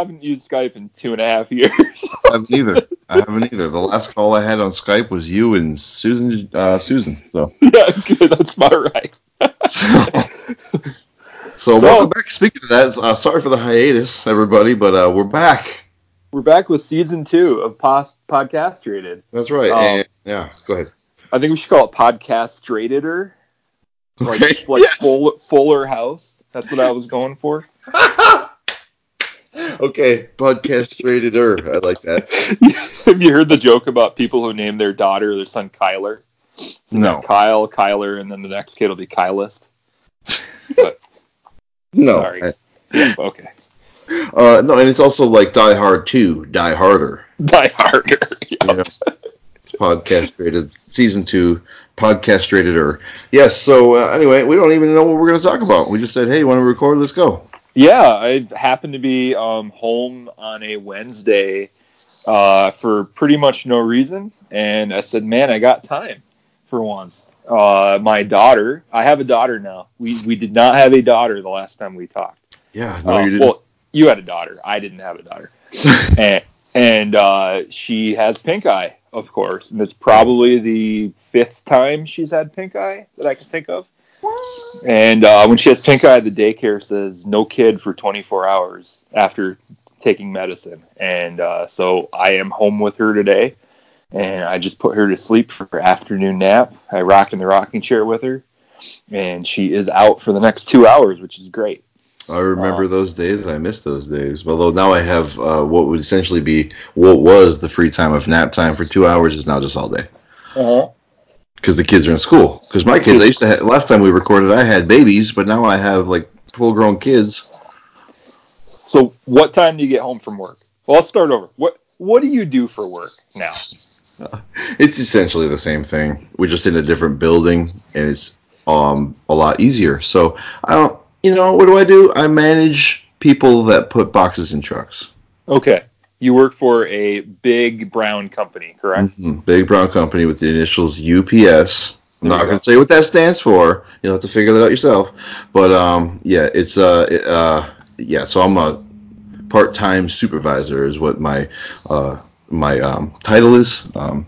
I haven't used Skype in two and a half years. I haven't either. I haven't either. The last call I had on Skype was you and Susan. Uh, Susan. So. yeah. That's my right. so, so, welcome back. Speaking of that, uh, sorry for the hiatus, everybody, but uh, we're back. We're back with season two of Post Podcast Rated. That's right. Um, and, yeah, go ahead. I think we should call it Podcast Rated like, Okay. like Yes. Full, Fuller House. That's what I was going for. Okay, podcast rated her. I like that. Have you heard the joke about people who name their daughter their son Kyler? So No. Kyle, Kyler, and then the next kid will be Kylist. No. Sorry. Yeah, okay. Uh, no, and it's also like Die Hard 2, Die Harder. Die harder. You know? It's podcast rated, season two, podcast rated R. Yes, so uh, anyway, we don't even know what we're going to talk about. We just said, hey, you want to record? Let's go. Yeah, I happened to be um, home on a Wednesday uh, for pretty much no reason, and I said, "Man, I got time for once." Uh, my daughter, I have a daughter now. We we did not have a daughter the last time we talked. Yeah, no, Uh, you didn't. Well, you had a daughter. I didn't have a daughter, and and uh, she has pink eye, of course, and it's probably the fifth time she's had pink eye that I can think of. And uh, when she has pink eye, the daycare says no kid for 24 hours after taking medicine. And uh, so I am home with her today, and I just put her to sleep for her afternoon nap. I rock in the rocking chair with her, and she is out for the next two hours, which is great. I remember uh, those days. I miss those days. Although now I have uh, what would essentially be what was the free time of nap time for two hours is now just all day Uh-huh. Because the kids are in school. Because my kids, I used to have, last time we recorded, I had babies, but now I have like full grown kids. So, what time do you get home from work? Well, I'll start over. What What do you do for work now? It's essentially the same thing. We're just in a different building, and it's um a lot easier. So I don't, you know, what do I do? I manage people that put boxes in trucks. Okay, you work for a big brown company, correct? Mhm. Big brown company with the initials UPS. I'm not going go. to say what that stands for. You'll have to figure that out yourself. But um, yeah, it's uh, it, uh, yeah. So I'm a part-time supervisor, is what my uh, my um, title is. Um,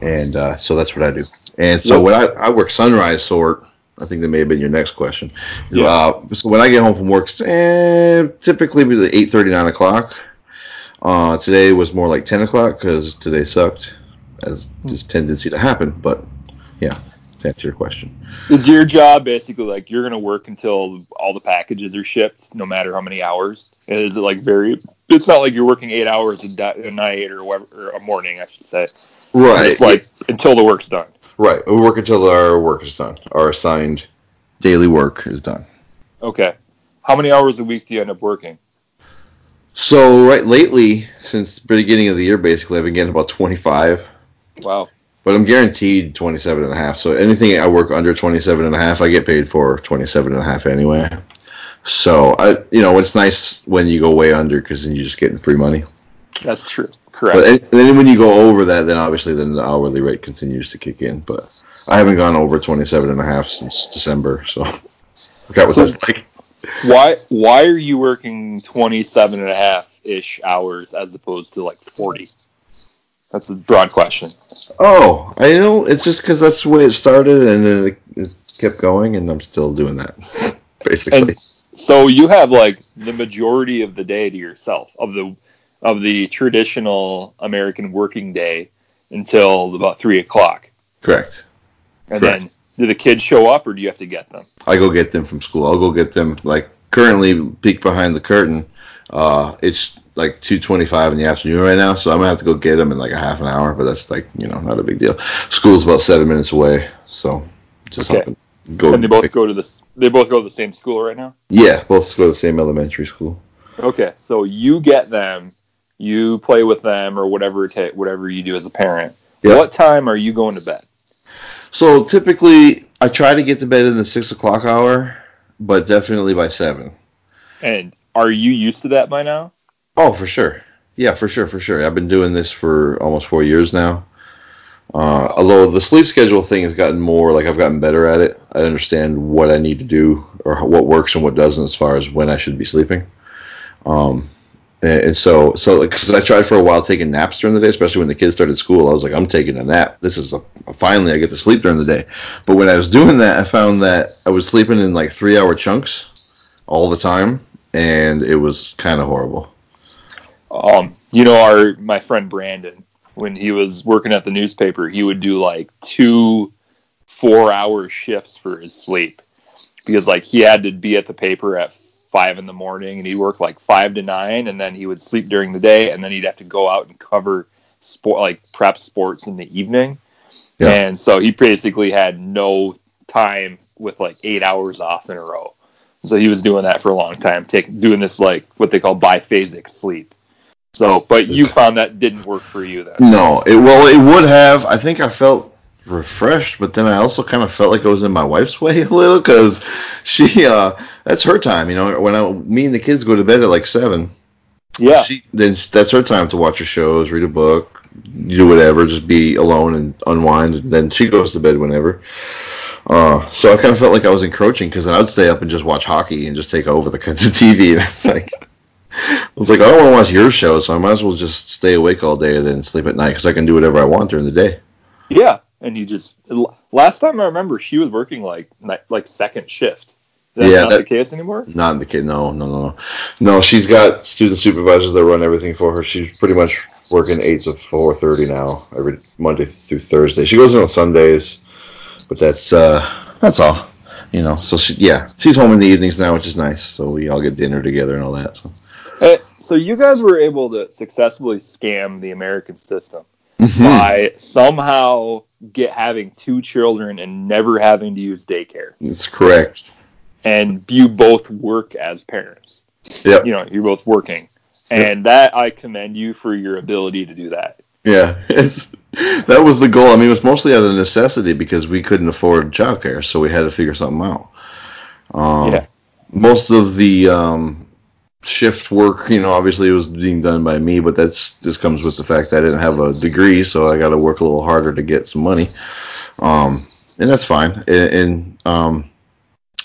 and uh, so that's what I do. And so when I, I work sunrise sort, I think that may have been your next question. Yeah. Uh, so when I get home from work, eh, typically be eight thirty, nine o'clock. Uh, today was more like ten o'clock because today sucked, as this tendency to happen. But yeah, to answer your question, Is your job basically like you're going to work until all the packages are shipped, no matter how many hours? Is it like very? It's not like you're working eight hours a, di- a night or, whatever, or a morning, I should say. right? It's like until the work's done. right. We work until our work is done. Our assigned daily work is done. Okay. How many hours a week do you end up working? So right lately, since the beginning of the year, basically, I've been getting about twenty five. Wow. But I'm guaranteed 27 and a half. So anything I work under 27 and a half, I get paid for 27 and a half anyway. So I, you know, it's nice when you go way under because then you're just getting free money. That's true. Correct. But and then when you go over that, then obviously then the hourly rate continues to kick in. But I haven't gone over 27 and a half since December. So I forgot what that's like. Why why are you working 27 and a half ish hours as opposed to like 40? That's a broad question. Oh, I know. It's just because that's the way it started, and then it, it kept going, and I'm still doing that, basically. And so you have like the majority of the day to yourself of the of the traditional American working day until about three o'clock, Correct. and Correct. then do the kids show up or do you have to get them? I go get them from school. I'll go get them. Like currently, peek behind the curtain. Uh, it's like two twenty-five in the afternoon right now, so I'm gonna have to go get them in like a half an hour. But that's like you know not a big deal. School's about seven minutes away, so just Okay. Go. and they both go to the they both go to the same school right now. yeah, both go to the same elementary school. Okay, so you get them, you play with them or whatever whatever you do as a parent. Yeah. What time are you going to bed? So typically, I try to get to bed in the six o'clock hour, but definitely by seven. And are you used to that by now? Oh, for sure. Yeah, for sure, for sure. I've been doing this for almost four years now. Uh, although the sleep schedule thing has gotten more, like I've gotten better at it. I understand what I need to do or what works and what doesn't as far as when I should be sleeping. Um, and, so so because I tried for a while taking naps during the day, especially when the kids started school. I was like, I'm taking a nap. This is a, finally I get to sleep during the day. But when I was doing that, I found that I was sleeping in like three hour chunks all the time, and it was kind of horrible. Um, you know, our my friend Brandon, when he was working at the newspaper, he would do like two four hour shifts for his sleep because like he had to be at the paper at five in the morning and he'd work like five to nine and then he would sleep during the day and then he'd have to go out and cover sport like prep sports in the evening. Yeah. And so he basically had no time with like eight hours off in a row. So he was doing that for a long time, taking doing this like what they call biphasic sleep. So, but you found that didn't work for you then. No, it well, it would have. I think I felt refreshed, but then I also kind of felt like I was in my wife's way a little because she, uh, that's her time. You know, when I, me and the kids go to bed at like seven. Yeah. She, then that's her time to watch her shows, read a book, do whatever, just be alone and unwind. And then she goes to bed whenever. Uh, so I kind of felt like I was encroaching because I would stay up and just watch hockey and just take over the, the TV. And it's like, I was like, I don't want to watch your show, so I might as well just stay awake all day and then sleep at night because I can do whatever I want during the day. Yeah, and you just last time I remember, she was working like like second shift. That's yeah, not that, the case anymore. Not the case. No, no, no, no. No, she's got student supervisors that run everything for her. She's pretty much working eight to four thirty now, every Monday through Thursday. She goes in on Sundays, but that's uh that's all. You know, so she yeah, she's home in the evenings now, which is nice. So we all get dinner together and all that. So. Hey, so you guys were able to successfully scam the American system mm-hmm. by somehow get having two children and never having to use daycare. That's correct. And you both work as parents. Yeah. You know, you're both working. And yep. that I commend you for your ability to do that. Yeah, that was the goal. I mean, it was mostly out of necessity because we couldn't afford childcare, so we had to figure something out. Um, yeah. Most of the um, shift work, you know, obviously it was being done by me, but that's just comes with the fact that I didn't have a degree, so I got to work a little harder to get some money. Um, and that's fine. And, and um,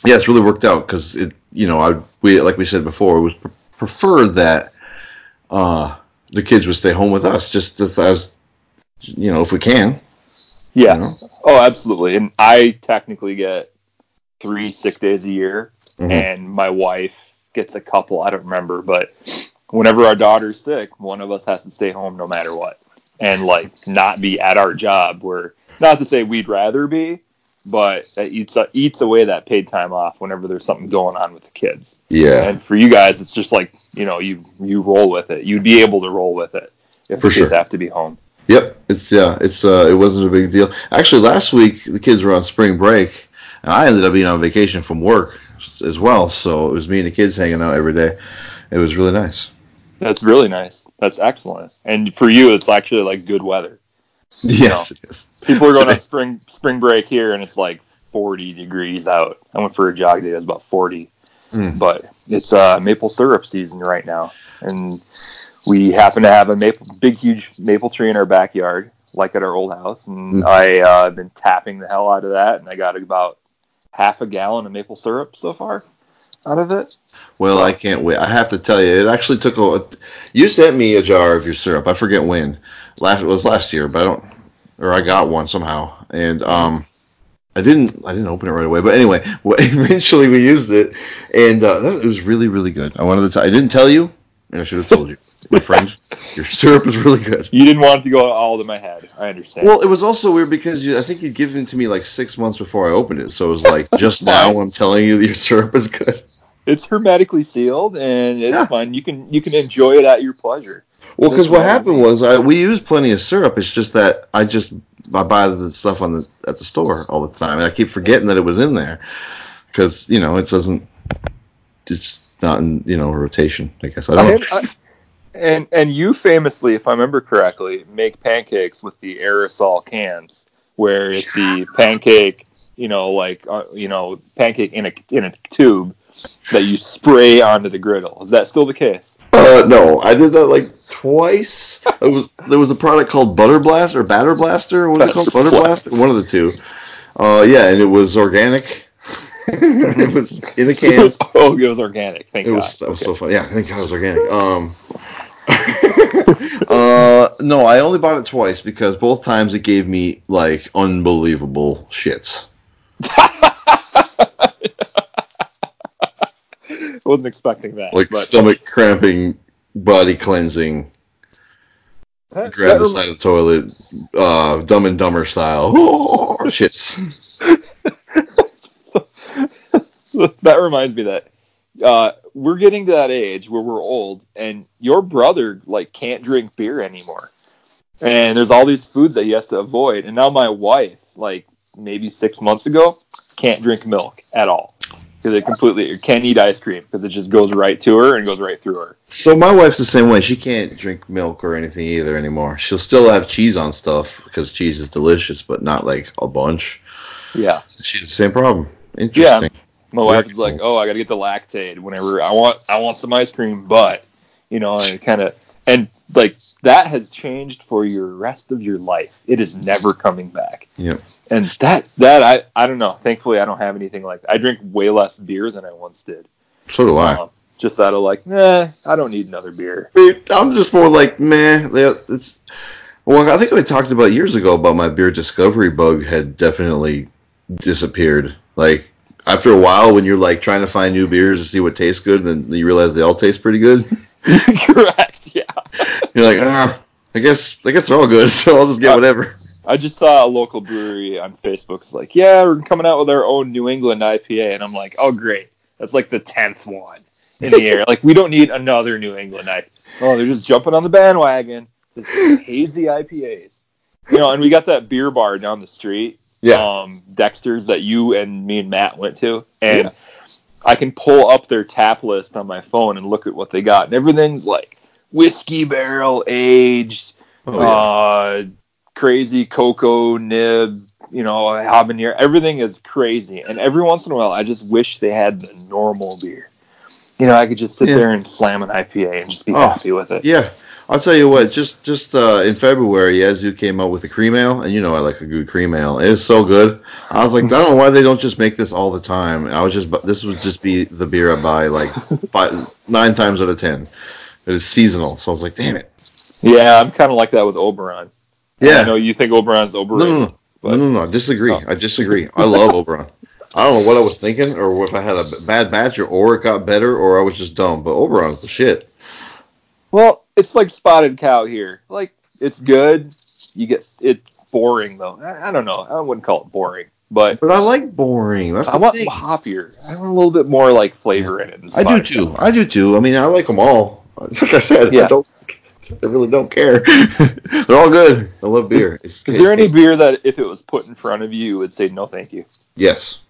yeah, it's really worked out because it, you know, I we like we said before, it was pre- preferred that uh, the kids would stay home with us, just as you know, if we can. Yeah. You know? Oh, absolutely. And I technically get three sick days a year, mm-hmm. and my wife gets a couple. I don't remember, but whenever our daughter's sick, one of us has to stay home no matter what, and like not be at our job. Where not to say we'd rather be, but that eats eats away that paid time off whenever there's something going on with the kids. Yeah. And for you guys, it's just like you know you you roll with it. You'd be able to roll with it if for the kids sure. have to be home. Yep, it's yeah, it's uh, it wasn't a big deal. Actually, last week the kids were on spring break, and I ended up being on vacation from work as well. So it was me and the kids hanging out every day. It was really nice. That's really nice. That's excellent. And for you, it's actually like good weather. Yes, know, it is. People are going on spring spring break here, and it's like 40 degrees out. I went for a jog day; it was about 40. Mm. But it's uh, maple syrup season right now, and we happen to have a maple, big, huge maple tree in our backyard, like at our old house. And mm. I uh, been tapping the hell out of that, and I got about half a gallon of maple syrup so far out of it. Well, I can't wait. I have to tell you, it actually took a. You sent me a jar of your syrup. I forget when. Last it was last year, but I don't, or I got one somehow, and um, I didn't. I didn't open it right away. But anyway, well, eventually we used it, and uh, that, it was really, really good. I wanted to. T- I didn't tell you, and I should have told you my friend. Your syrup is really good. You didn't want it to go all to my head. I understand. Well, it was also weird because you, I think you'd given it to me like six months before I opened it, so it was like just now I'm telling you your syrup is good. It's hermetically sealed and it's yeah. fun. You can you can enjoy it at your pleasure. Well, because what happened was I, we used plenty of syrup. It's just that I just I buy the stuff on the at the store all the time, and I keep forgetting that it was in there because you know it doesn't. It's not in you know rotation. I guess I don't. I, and and you famously, if I remember correctly, make pancakes with the aerosol cans, where it's the pancake, you know, like uh, you know, pancake in a in a tube that you spray onto the griddle. Is that still the case? Uh, no, I did that like twice. it was there was a product called Butter Blast or Batter Blaster. What was it called? Butter Blaster. One of the two. Uh, yeah, and it was organic. it was in a can. oh, it was organic. Thank It God. was that was so funny. Yeah, thank God it was organic. Um, uh, no, I only bought it twice because both times it gave me like unbelievable shits. Wasn't expecting that. like but stomach cramping, body cleansing, that, grab that the side of the toilet, uh, Dumb and Dumber style. shits. rem- that reminds me that uh, we're getting to that age where we're old, and your brother like can't drink beer anymore, and there's all these foods that he has to avoid. And now my wife, like maybe six months ago, can't drink milk at all because it completely can't eat ice cream because it just goes right to her and goes right through her. So my wife's the same way. She can't drink milk or anything either anymore. She'll still have cheese on stuff because cheese is delicious, but not like a bunch. Yeah. She has the same problem. Interesting. My wife is like, "Oh, I got to get the Lactaid whenever I want. I want some ice cream, but you know, and kind of and like that has changed for your rest of your life. It is never coming back. Yeah. And that that I I don't know. Thankfully, I don't have anything like that. I drink way less beer than I once did. So do I. Um, just out of like, nah, I don't need another beer. I'm just more like, man, it's. Well, I think we talked about years ago about my beer discovery bug had definitely disappeared. Like after a while, when you're like trying to find new beers to see what tastes good, and you realize they all taste pretty good, Correct. Yeah. you're like, ah, I guess I guess they're all good, so I'll just get whatever. I just saw a local brewery on Facebook. It's like, yeah, we're coming out with our own New England IPA, and I'm like, oh great, that's like the tenth one in the air. Like we don't need another New England IPA. Oh, they're just jumping on the bandwagon. This hazy IPAs, you know. And we got that beer bar down the street, um, Dexter's that you and me and Matt went to, and Yeah. I can pull up their tap list on my phone and look at what they got, and everything's like whiskey barrel aged, Oh, yeah. uh, crazy cocoa nib, you know, habanero. Everything is crazy, and every once in a while, I just wish they had the normal beer. You know, I could just sit Yeah. there and slam an IPA and just be Oh, happy with it. Yeah, I'll tell you what. Just just uh, in February, Yazoo came out with a cream ale, and you know I like a good cream ale. It's so good. I was like, I don't know why they don't just make this all the time. I was just, this would just be the beer I buy like five, nine times out of ten. It is seasonal, so I was like, damn it. Yeah, I'm kind of like that with Oberon. Yeah, I Yeah, know you think Oberon's no, overrated. no, no, but- no, no, no. I disagree. Oh. I disagree. I love Oberon. I don't know what I was thinking, or if I had a bad batch, or, or it got better, or I was just dumb. But Oberon's the shit. Well, it's like Spotted Cow here. Like it's good. You get it's boring though. I, I don't know. I wouldn't call it boring, but But I like boring. That's I want thing. hoppier. I want a little bit more like flavor in it. I do too. Cow. I do too. I mean, I like them all. Like I said, I Yeah. don't. I really don't care. They're all good. I love beer. It's, Is there any beer that if it was put in front of you, you would say no, thank you? Yes,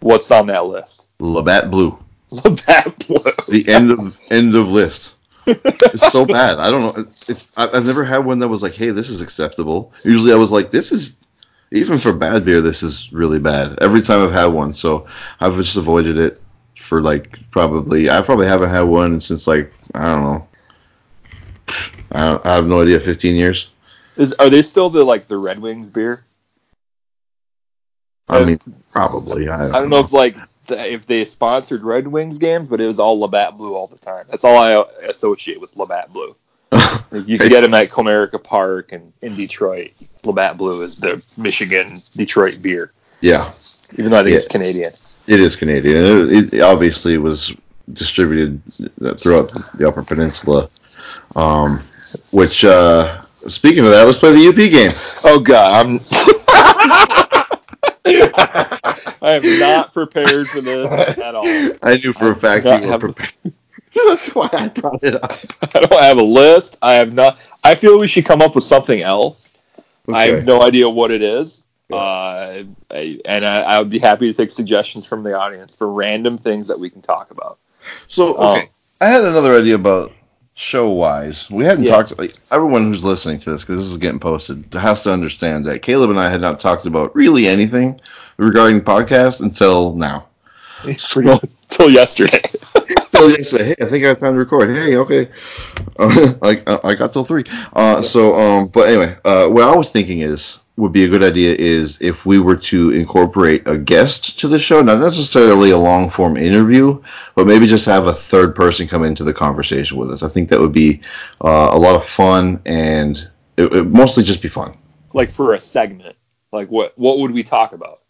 What's on that list? Labatt Blue. Labatt Blue. The end of end of list. It's so bad. I don't know. It's I've never had one that was like, hey, this is acceptable. Usually, I was like, this is even for bad beer. This is really bad. Every time I've had one, so I've just avoided it for like probably. I probably haven't had one since like I don't know. I, don't, I have no idea. Fifteen years. Is are they still the like the Red Wings beer? I mean, probably. I, I don't know if like if they sponsored Red Wings games, but it was all Labatt Blue all the time. That's all I associate with Labatt Blue. You can get them at Comerica Park and in Detroit. Labatt Blue is the Michigan Detroit beer, yeah, even though I think Yeah. it's Canadian. it is Canadian. It, it obviously was distributed throughout the Upper Peninsula. Um, which, uh, speaking of that, let's play the UP game. Oh God, I'm. I am not prepared for this at all. I knew for a I fact do you were prepared. That's why I brought it up. I don't have a list. I have not. I feel we should come up with something else. I have no idea what it is. Yeah. Uh, I, and I, I would be happy to take suggestions from the audience for random things that we can talk about. So, Um, okay, I had another idea about show wise. We hadn't Yeah. talked. Like, everyone who's listening to this, because this is getting posted, has to understand that Caleb and I had not talked about really anything regarding podcasts until now. Until yesterday. So yesterday, hey, I think I found record. Hey, okay, uh, I I got till three. Uh, so um, but anyway, uh, what I was thinking is would be a good idea is if we were to incorporate a guest to the show, not necessarily a long form interview, but maybe just have a third person come into the conversation with us. I think that would be uh, a lot of fun and it would mostly just be fun. Like for a segment, like what what would we talk about?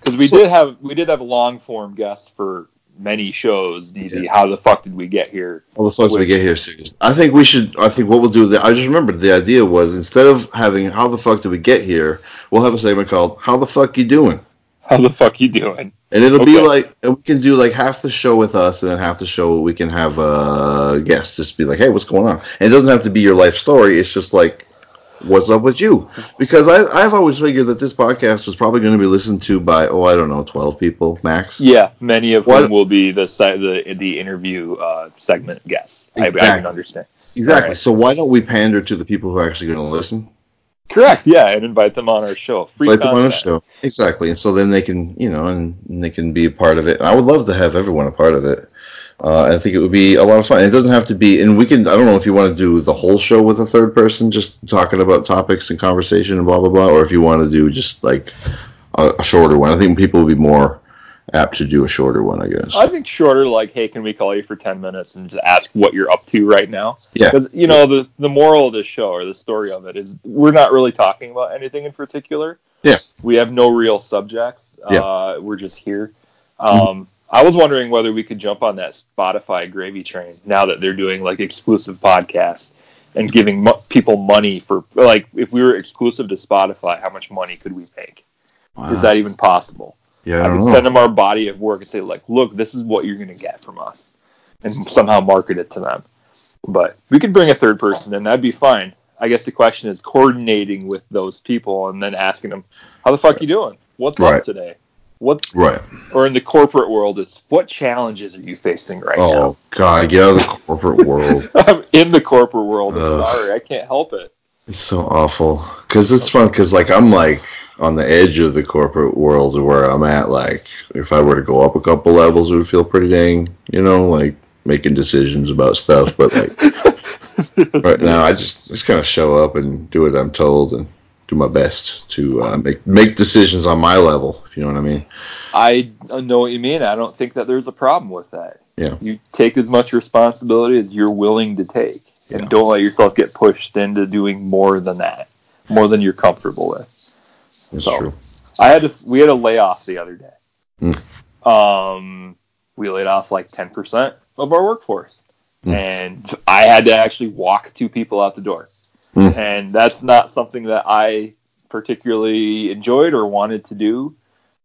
Because we So- did have we did have a long form guest for many shows. DZ, how the fuck did we get here? All the fuck did we get here, serious. I think we should. I think what we'll do. I just remembered the idea was instead of having "How the fuck did we get here," we'll have a segment called "How the fuck you doing," How the fuck you doing? and it'll be like and we can do like half the show with us, and then half the show we can have a guest just be like, "Hey, what's going on?" And it doesn't have to be your life story. It's just like, "What's up with you?" Because I, I've always figured that this podcast was probably going to be listened to by oh, I don't know, twelve people max. Yeah, many of What- whom will be the the the interview uh, segment guests. I, I can understand. Exactly. Alright. So why don't we pander to the people who are actually going to listen? Correct. Yeah, and invite them on our show. Free Invite them on content. show. Exactly. And so then they can, you know, and, and they can be a part of it. I would love to have everyone a part of it. Uh, I think it would be a lot of fun. It doesn't have to be, and we can. I don't know if you want to do the whole show with a third person, just talking about topics and conversation and blah blah blah, or if you want to do just like a, a shorter one. I think people would be more apt to do a shorter one. I guess. I think shorter, like, hey, can we call you for ten minutes and just ask what you're up to right now? Yeah. Because you know the the moral of this show or the story of it is we're not really talking about anything in particular. Yeah. We have no real subjects. Yeah. Uh, we're just here. Um, I was wondering whether we could jump on that Spotify gravy train now that they're doing like exclusive podcasts and giving mo- people money for like if we were exclusive to Spotify, how much money could we make? Wow. Is that even possible? yeah, I I could know. send them our body of work and say, like, look, this is what you're going to get from us, and somehow market it to them. But we could bring a third person and that'd be fine. I guess the question is coordinating with those people and then asking them, how the fuck you doing? What's Right. up today? What, right. or in the corporate world, it's what challenges are you facing right oh, now? Oh God, get out of the corporate world. I'm in the corporate world. I'm sorry, I can't help it. It's so awful because it's fun because like I'm like on the edge of the corporate world where I'm at. Like if I were to go up a couple levels, it would feel pretty dang, you know, like making decisions about stuff. But like right now, I just just kind of show up and do what I'm told and do my best to uh, make make decisions on my level. If you know what I mean. I know what you mean. I don't think that there's a problem with that. Yeah. You take as much responsibility as you're willing to take, and Yeah. don't let yourself get pushed into doing more than that, more than you're comfortable with. That's So- true. I had to. We had a layoff the other day. Hmm. Um, we laid off like ten percent of our workforce, Hmm. and I had to actually walk two people out the door, Hmm. and that's not something that I particularly enjoyed or wanted to do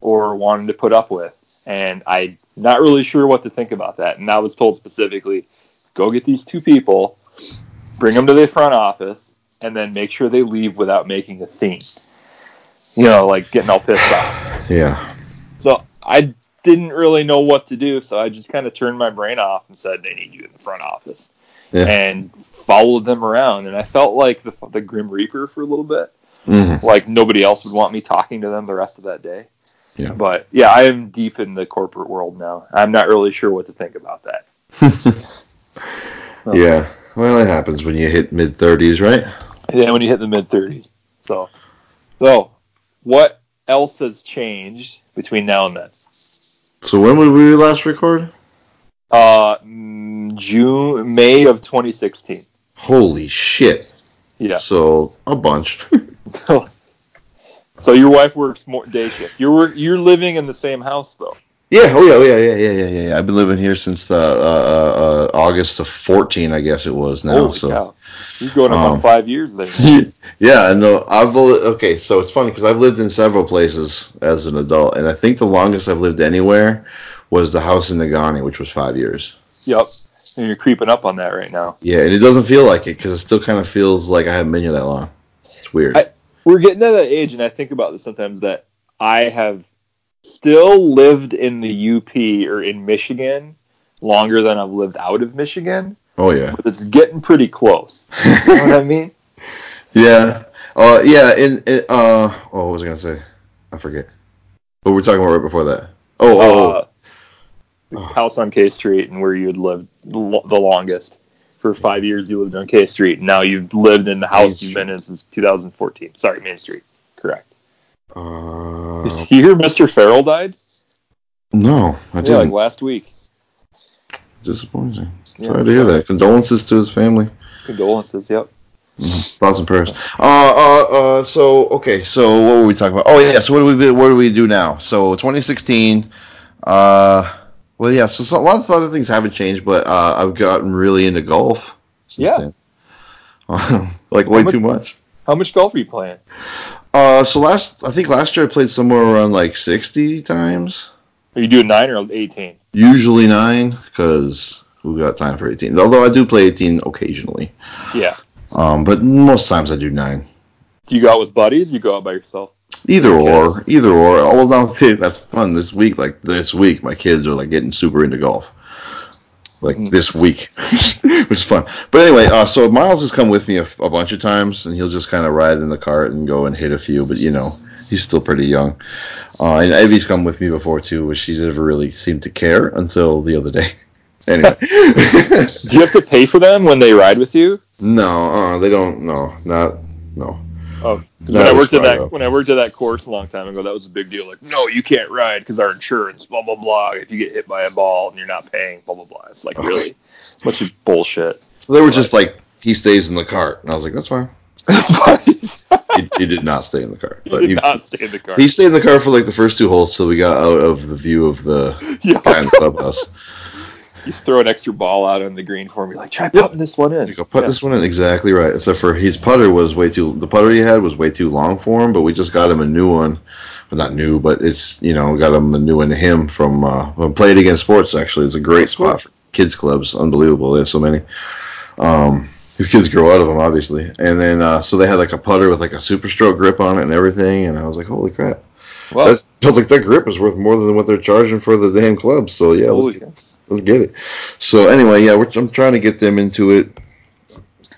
or wanted to put up with. And I'm not really sure what to think about that. And I was told specifically, go get these two people, bring them to the front office, and then make sure they leave without making a scene. You know, like getting all pissed off. Yeah. So I didn't really know what to do, so I just kind of turned my brain off and said, "They need you in the front office," Yeah. and followed them around. And I felt like the, the Grim Reaper for a little bit, Mhm. like nobody else would want me talking to them the rest of that day. Yeah. But yeah, I am deep in the corporate world now. I'm not really sure what to think about that. Yeah. Well, it happens when you hit mid thirties, right? Yeah, when you hit the mid 30s, so so what else has changed between now and then? So when would we last record? Uh, June, May of 2016. Holy shit! Yeah. So a bunch. so your wife works more day shift. You're you're living in the same house though. yeah. Oh yeah. Oh, yeah. Yeah. Yeah. Yeah. Yeah. I've been living here since uh, uh, uh, August of fourteen, I guess it was now. Holy so cow! You're going on Um, five years there. yeah. No, I've okay. So it's funny because I've lived in several places as an adult, and I think the longest I've lived anywhere was the house in Negaunee, which was five years. yep. And you're creeping up on that right now. Yeah, and it doesn't feel like it because it still kind of feels like I haven't been here that long. It's weird. I- We're getting to that age, and I think about this sometimes that I have still lived in the UP or in Michigan longer than I've lived out of Michigan, oh yeah. but it's getting pretty close. You know what I mean? Yeah. Uh, yeah. In, in uh, oh, what was I gonna say? I forget. What were we talking about right before that? Oh, oh, uh, the house on K Street and where you had lived the longest. For five years, you lived on K Street. Now you've lived in the house you've been in since 2014. Sorry, Main Street. correct. Uh, Did you hear Mr. Farrell died? no, I Yeah, didn't. like last week. Disappointing. Yeah, Sorry to hear that. Condolences to his family. Condolences. Yep. Thoughts and prayers. Uh, uh, uh, so okay, so what were we talking about? Oh yeah, so what do we what do we do now? So 2016. Uh, well yeah, so, so a lot of other things haven't changed, but uh, I've gotten really into golf. Since Yeah. then. like way much- too much. How much golf are you playing? Uh, so last I think last year I played somewhere around like 60 times. Are you doing nine or eighteen? Usually nine, because who got time for 18? Although I do play 18 occasionally. Yeah. Um, but most times I do nine. Do you go out with buddies? Or you go out by yourself? Either or, either or. Well, now okay, that's fun. This week, like this week, my kids are like getting super into golf. Like Mm. this week, which is fun. But anyway, uh, so Miles has come with me a, a bunch of times, and he'll just kind of ride in the cart and go and hit a few. But you know, he's still pretty young. Uh, and Evie's come with me before too, which she never really seemed to care until the other day. Anyway, Do you have to pay for them when they ride with you? no, uh, they don't. No, not no. Oh, when I worked at that when I worked at that course a long time ago, that was a big deal. Like, no, you can't ride because our insurance, blah blah blah. If you get hit by a ball and you're not paying, blah blah blah. It's like really, bunch of bullshit. So they were just like, he stays in the cart, and I was like, that's fine. He, he did not stay in the cart, you but did he, not stay in the car. he stayed in the car for like the first two holes, so we got out of the view of the Yeah. guy in the clubhouse. You throw an extra ball out on the green for me. Like, try putting this one in. You go put Yeah. this one in exactly right. Except for his putter was way too. The putter he had was way too long for him, but we just got him a new one. Well, not new, but it's you know got him a new one to him from uh, from Play It Again Sports. Actually, it's a great spot for kids clubs. Unbelievable. There's so many. Um, these kids grow out of them, obviously. And then uh, so they had like a putter with like a super stroke grip on it and everything. And I was like, holy crap! Well, That's, I was like, that grip is worth more than what they're charging for the damn club. So yeah, let's get, cow. Let's get it. So anyway, yeah, we're, I'm trying to get them into it.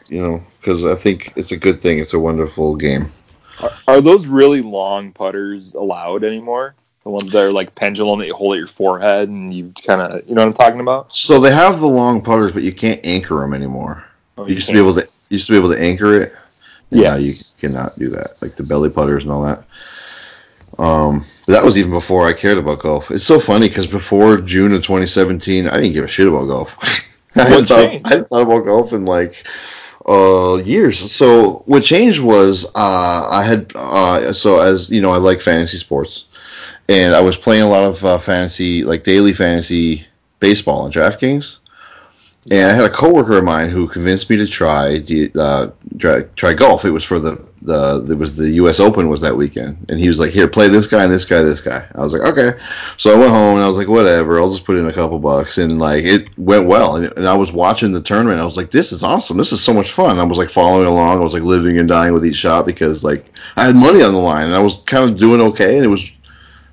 You know, because I think it's a good thing. It's a wonderful game. Are, are those really long putters allowed anymore? The ones that are like pendulum that you hold at your forehead and you kind of, you know what I'm talking about? So they have the long putters, but you can't anchor them anymore. Oh, You used to be able to you used to be able to anchor it. Yeah. you cannot do that, like the belly putters and all that. Um, but that was even before I cared about golf. It's so funny because before June of 2017, I didn't give a shit about golf. I hadn't, thought. I hadn't thought about golf in like uh, years. So what changed was uh, I had uh, so as you know I like fantasy sports, and I was playing a lot of uh, fantasy like daily fantasy baseball on DraftKings. And I had a coworker of mine who convinced me to try uh, try, try golf. It was for the the it was the U.S. Open was that weekend, and he was like, "Here, play this guy and this guy, this guy." I was like, "Okay." So I went home and I was like, "Whatever, I'll just put in a couple bucks." And like it went well, and, and I was watching the tournament. I was like, "This is awesome! This is so much fun!" I was like following along. I was like living and dying with each shot because like I had money on the line, and I was kind of doing okay, and it was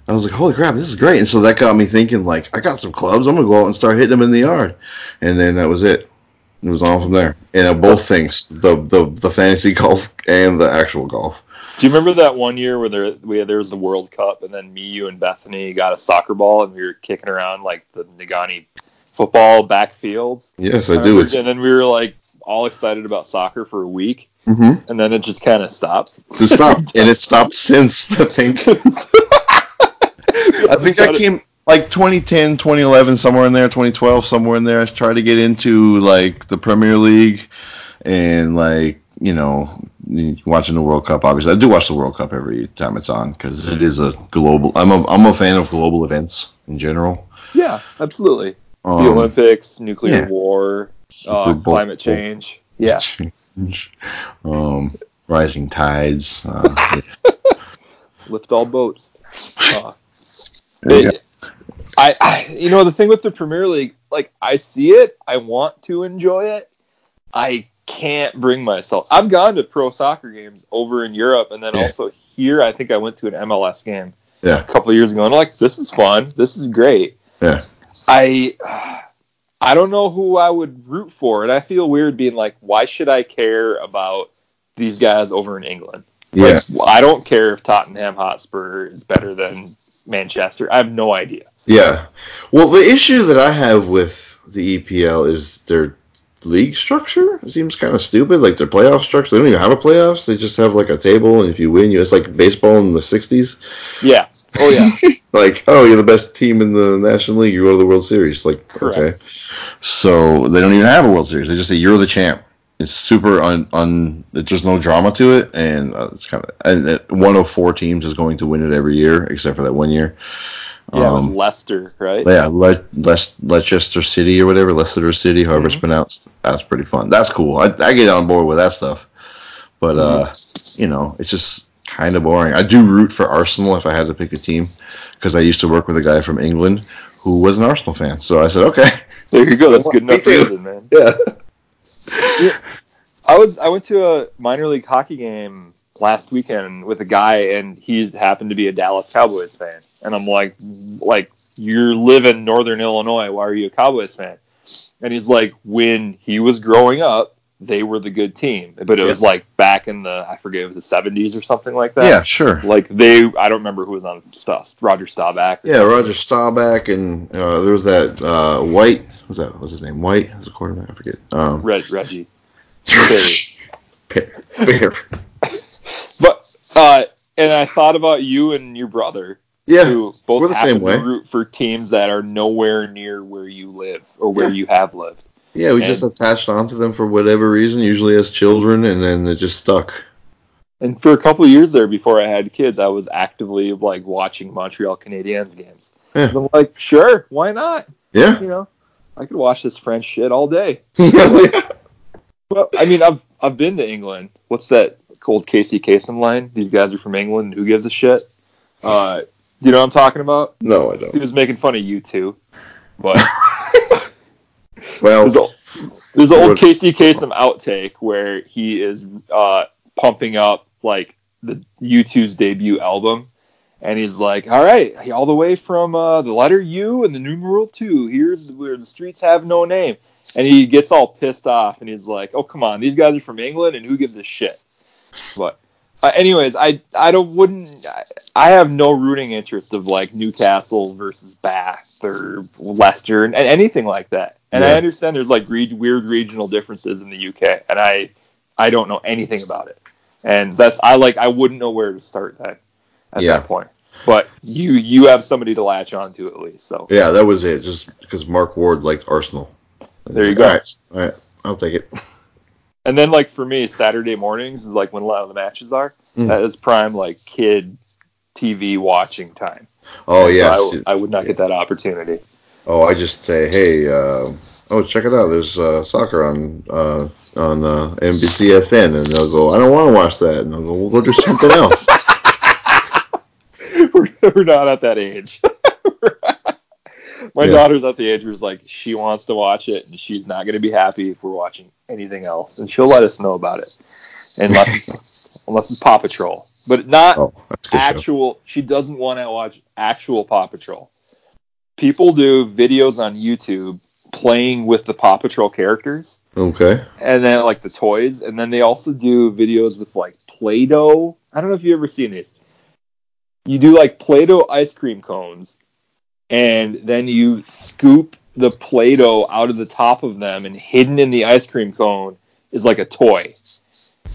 I was like, holy crap, this is great. And so that got me thinking, like, I got some clubs. I'm to go out and start hitting them in the yard. And then that was it. It was on from there. And uh, both things, the, the, the fantasy golf and the actual golf. Do you remember that one year where there we there was the World Cup and then me, you, and Bethany got a soccer ball and we were kicking around like the Negaunee football backfields? Yes, I do. It's, And then we were like all excited about soccer for a week, mm-hmm. and then it just kind of stopped. It stopped. and it stopped since, I think. I think I came like 2010, 2011, somewhere in there, 2012, somewhere in there. I tried to get into like the Premier League and like you know watching the World Cup. Obviously, I do watch the World Cup every time it's on because it is a global. I'm a I'm a fan of global events in general. Yeah, absolutely. the Um, Olympics, nuclear yeah. war, uh, climate change. Yeah, um, rising tides. Uh, lift all boats. Uh, it- I, I, you know, the thing with the Premier League, like I see it, I want to enjoy it, I can't bring myself. I've gone to pro soccer games over in Europe, and then Yeah. also here. I think I went to an MLS game Yeah. a couple of years ago, and I'm like, this is fun. This is great. Yeah. I, I don't know who I would root for, and I feel weird being like, why should I care about these guys over in England? Yeah. Like, I don't care if Tottenham Hotspur is better than Manchester. I have no idea. Yeah. Well, the issue that I have with the EPL is their league structure seems kind of stupid. Like their playoff structure, they don't even have a playoffs. They just have like a table, and if you win, you it's like baseball in the '60s. Yeah. Oh yeah. like, oh, you're the best team in the National League. You go to the World Series. Like, Correct. okay. So they don't even have a World Series. They just say you're the champ. It's super un, un There's no drama to it, and uh, it's kind of and uh, one of four teams is going to win it every year, except for that one year. Yeah, Um, Leicester, right? yeah, Le- Le- Leicester City or whatever, Leicester City, however it's Mhm. pronounced. That's pretty fun. That's cool. I, I get on board with that stuff. But, uh, you know, it's just kind of boring. I do root for Arsenal if I had to pick a team because I used to work with a guy from England who was an Arsenal fan. So I said, okay. There you go. That's good enough reason, man. Yeah. I was I went to a minor league hockey game last weekend with a guy, and he happened to be a Dallas Cowboys fan, and I'm like, like you live in Northern Illinois, why are you a Cowboys fan? And he's like, when he was growing up, they were the good team, but it was like back in the I forget it was the 70s or something like that. Yeah, sure. Like they, I don't remember who was on stuff. Roger Staubach. Yeah, Roger Staubach and uh, there was that uh, White. Was that? Was his name? White was a quarterback. I forget. Um, Reg, Reggie. Bear. Bear. But uh, and I thought about you and your brother, Yeah, who both we're the same way. root for teams that are nowhere near where you live or where Yeah. you have lived. Yeah, we And- just attached onto them for whatever reason, usually as children, and then it just stuck. And for a couple of years there, before I had kids, I was actively like watching Montreal Canadiens games. Yeah. I'm like, sure, why not? Yeah. You know, I could watch this French shit all day. Well, I mean, I've I've been to England. What's that old Casey Kasem line? These guys are from England. Who gives a shit? Uh, you know what I'm talking about? No, I don't. He was making fun of you too, but. Well, There's, a, there's an old Casey Kasem outtake where he is uh, pumping up like the U2's debut album, and he's like, "All right, all the way from uh, the letter U and the numeral two. Here's where the streets have no name." And he gets all pissed off, and he's like, "Oh come on, these guys are from England, and who gives a shit?" But uh, anyways, I I don't wouldn't I, have no rooting interest of like Newcastle versus Bath or Leicester and, and anything like that. And I understand there's like re- weird regional differences in the UK, and I I don't know anything about it. And that's I like I wouldn't know where to start that at Yeah. that point. But you you have somebody to latch on to at least. So yeah, that was it. Just because Mark Ward liked Arsenal. There you All go. right, all right, I'll take it. And then like for me, Saturday mornings is like when a lot of the matches are. Mm. That is prime like kid TV watching time. Oh So yes. I, I would not get that opportunity. Oh, I just say, hey, uh, oh, check it out. There's uh, soccer on uh, on uh, NBCSN, and they'll go, I don't want to watch that, and they'll go, we'll go do something else. we're, we're not at that age. My Yeah. daughter's at the age where it's like she wants to watch it, and she's not going to be happy if we're watching anything else, and she'll let us know about it, unless it's, unless it's Paw Patrol, but not Oh, that's a good show. actual. She doesn't want to watch actual Paw Patrol. People do videos on YouTube playing with the Paw Patrol characters Okay. and then like the toys, and then they also do videos with like Play-Doh. I don't know if you've ever seen these. You do like Play-Doh ice cream cones, and then you scoop the Play-Doh out of the top of them, and hidden in the ice cream cone is like a toy.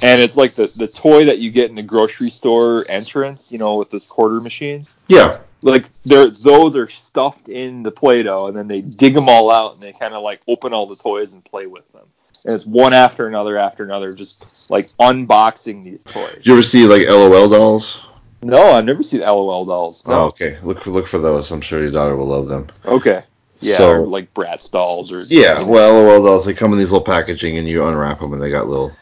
And it's like the, the toy that you get in the grocery store entrance, you know, with those quarter machines Yeah. like they're those are stuffed in the play-doh and then they dig them all out and they kind of like open all the toys and play with them and it's one after another after another just like unboxing these toys Did you ever see like LOL dolls? No i've never seen lol dolls Oh, okay. Look for look for those. I'm sure your daughter will love them. okay yeah So- like bratz dolls or Yeah. Well, LOL dolls they come in these little packaging, and you unwrap them, and they got little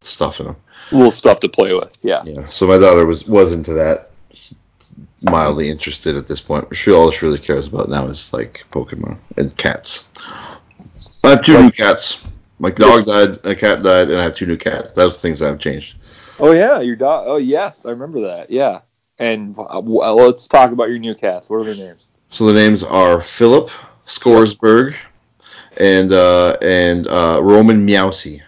stuff in them. little stuff to play with yeah Yeah. So my daughter was was into that. Mildly interested at this point. She all she really cares about now is like Pokemon and cats. I have two new cats. My dog died, a cat died, and I have two new cats. Those things that have changed. Oh yeah your dog oh yes i remember that yeah and uh, well, let's talk about your new cats what are their names So the names are Philip Scoresberg and uh, and uh, Roman Meowsy.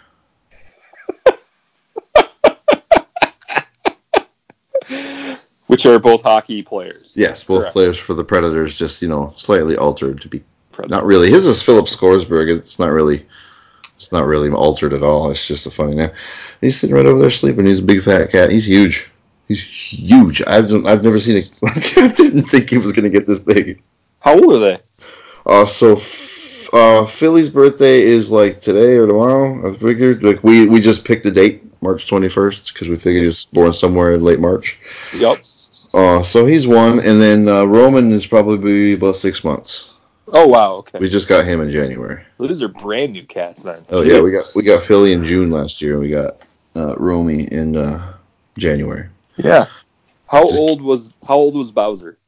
which are both hockey players Yes, both Correct. players for the Predators, just you know, slightly altered to be Predators. not really. His is Philip Scoresberg. It's not really It's not really altered at all. It's just a funny name. He's sitting right over there sleeping. He's a big fat cat. He's huge. He's huge. I've I've never seen a. I didn't think he was going to get this big. How old are they? Uh, so uh, Philly's birthday is like today or tomorrow. I figured like we we just picked a date, March twenty first, because we figured he was born somewhere in late March. Yep. Uh, so he's one, and then uh, Roman is probably about six months. Oh wow. Okay. We just got him in January. So these are brand new cats then. Oh yeah, we got we got Philly in June last year, and we got uh, Romy in uh, January. Yeah. How Just- old was How old was Bowser?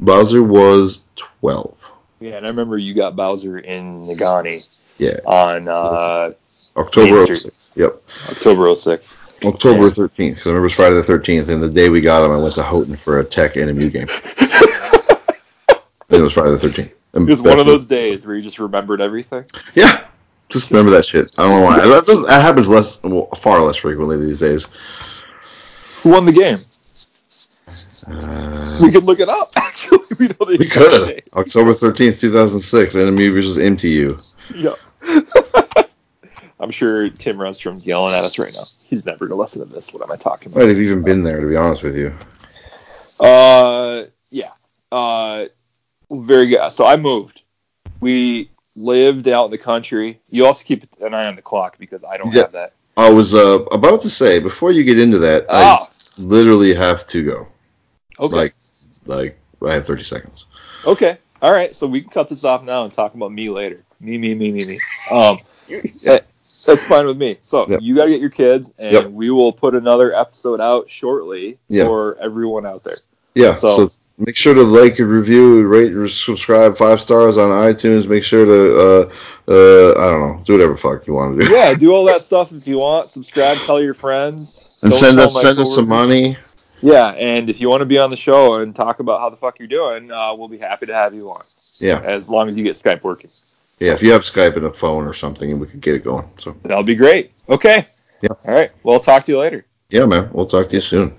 Bowser was twelve. Yeah, and I remember you got Bowser in Negaunee Yeah, on uh, October Street. 06. Yep, October 06. October thirteenth. Because I remember it was Friday the thirteenth, and the day we got him, I went to Houghton for a Tech NMU game. and it was Friday the thirteenth. It was one of those days where you just remembered everything. Yeah, just remember that shit. I don't know why. That, that happens less, far less frequently these days. Who won the game? Uh, We could look it up. Actually, we know the we could. October thirteenth, two thousand six. NMU versus MTU. Yeah. I'm sure Tim Runstrom's yelling at us right now. He's never gonna listen to this. What am I talking about? Have even been there, to be honest with you. Uh, yeah. Uh, very good. So I moved. We lived out in the country. You also keep an eye on the clock because I don't Yeah. have that. I was uh, about to say before you get into that, Ah, I literally have to go. okay. Like, like I have thirty seconds. Okay. All right. So we can cut this off now and talk about me later. Me, me, me, me, me. Um, that- that's fine with me. So Yep. you got to get your kids, and Yep. we will put another episode out shortly Yeah. for everyone out there. Yeah. So- So, make sure to like and review, rate, and subscribe five stars on iTunes. Make sure to uh, uh, I don't know, do whatever fuck you want to do. Yeah, do all that stuff if you want. Subscribe, tell your friends, and Don't send us send us some money. Yeah, and if you want to be on the show and talk about how the fuck you're doing, uh, we'll be happy to have you on. Yeah. As long as you get Skype working. Yeah. If you have Skype and a phone or something, and we could get it going. So That'll be great. Okay. Yeah. All right. Well, I'll talk to you later. yeah, man. We'll talk to you soon.